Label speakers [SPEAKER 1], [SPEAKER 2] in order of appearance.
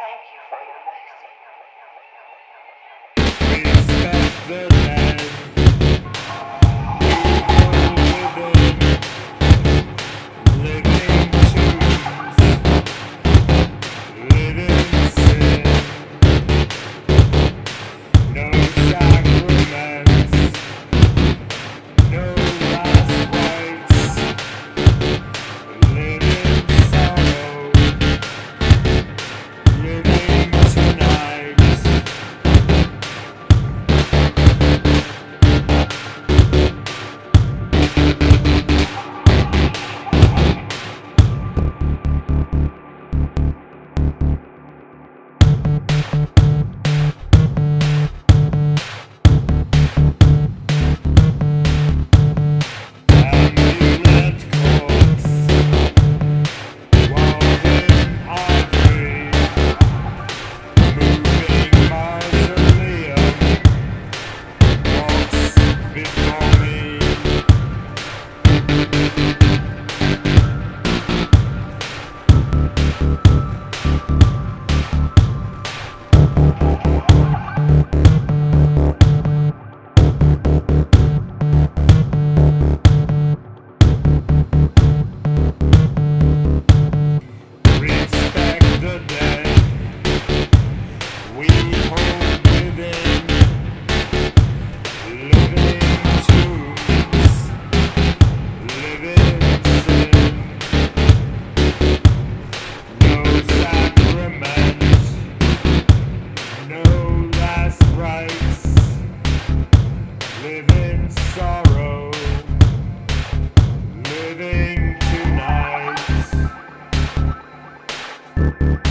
[SPEAKER 1] thank you for your mercy.